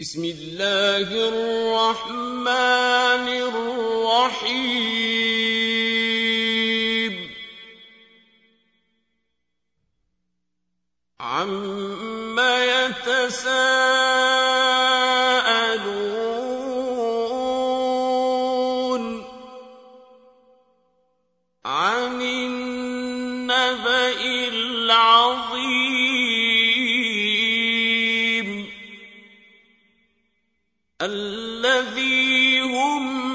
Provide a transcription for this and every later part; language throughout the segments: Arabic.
بسم الله الرحمن الرحيم. عم يتساءلون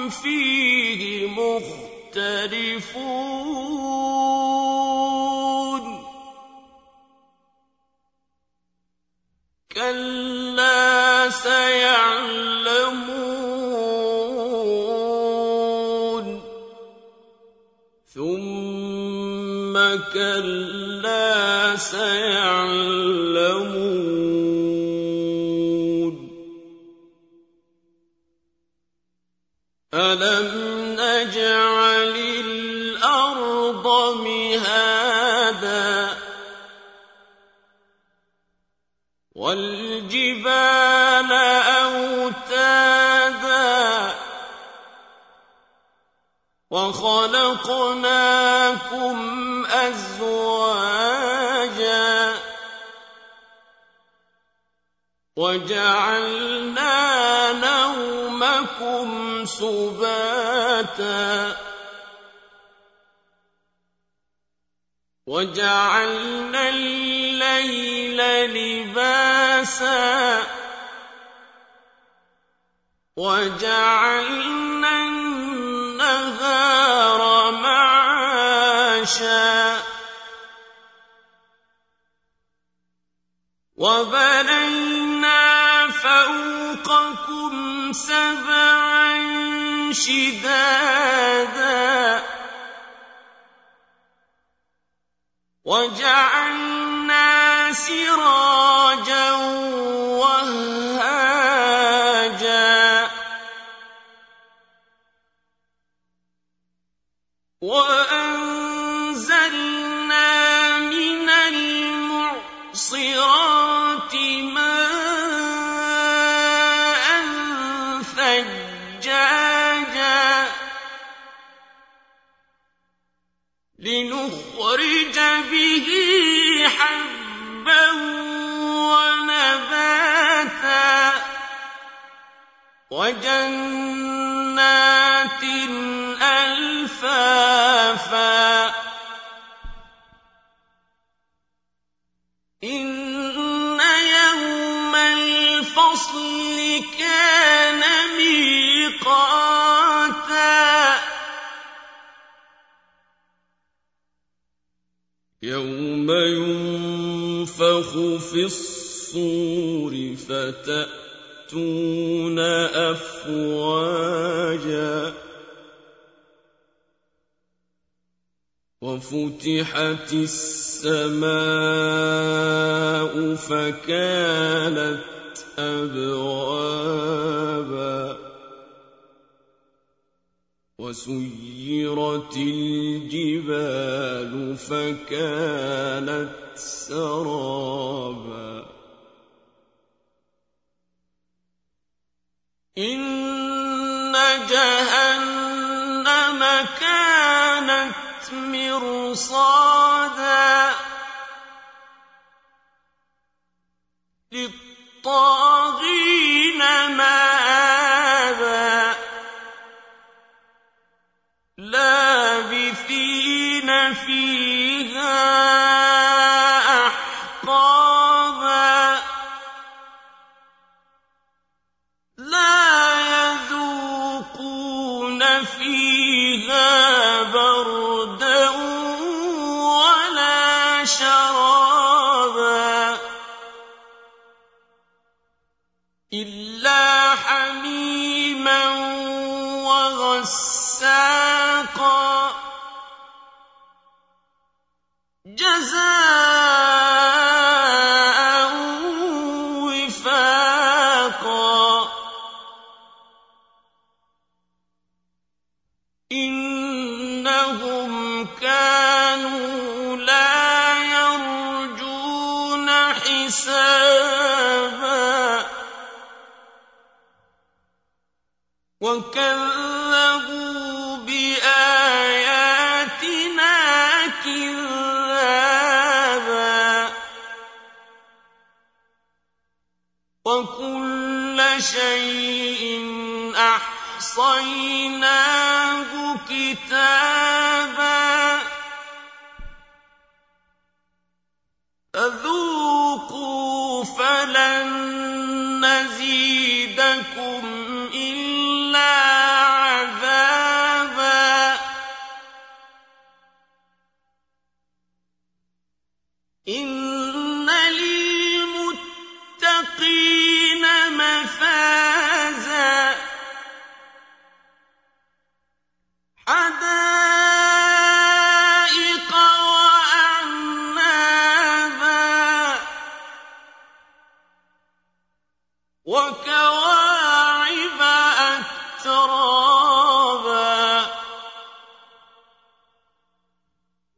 فيه مختلفون. كلا سيعلمون. ثم كلا سيعلمون. الأرض مهادا والجبال أوتادا وخلقناكم أزواجا وجعلنا نومكم سباتا وجعلنا الليل لباسا وجعلنا النهار معاشا وبنينا فوقكم سبعا شدادا وجعلنا سراجا وهاجا. وأنزلنا من المعصرات ماء ثجاجا. لنخرج وجنات ألفافا. إن يوم الفصل كان ميقاتا. يوم ينفخ في الصور فتأتون أفواجا وفتحت السماء فكانت أبوابا وسيرت الجبال فكانت سرابا إن جهنم كانت مرصادا للطاغين مآبا لابثين فيها جزاء وفاقا. إنهم كانوا لا يرجون حسابا. وَكَذَّبُوا وَكُلَّ شَيْءٍ أَحْصَيْنَاهُ كِتَابًا فَذُوقُوا فَلَن نَّزِيدَكُمْ وَكَوَاعِبَ أَتْرَابًا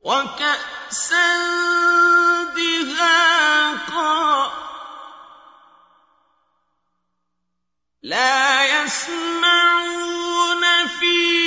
وَكَأْسًا دِهَاقًا لَّا يَسْمَعُونَ فِيهَا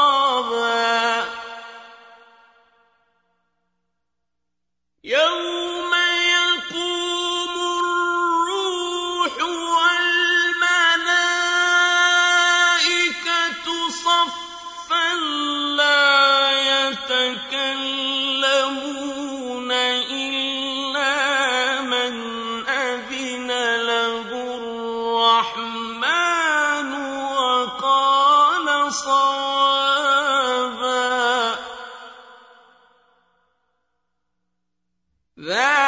ذلك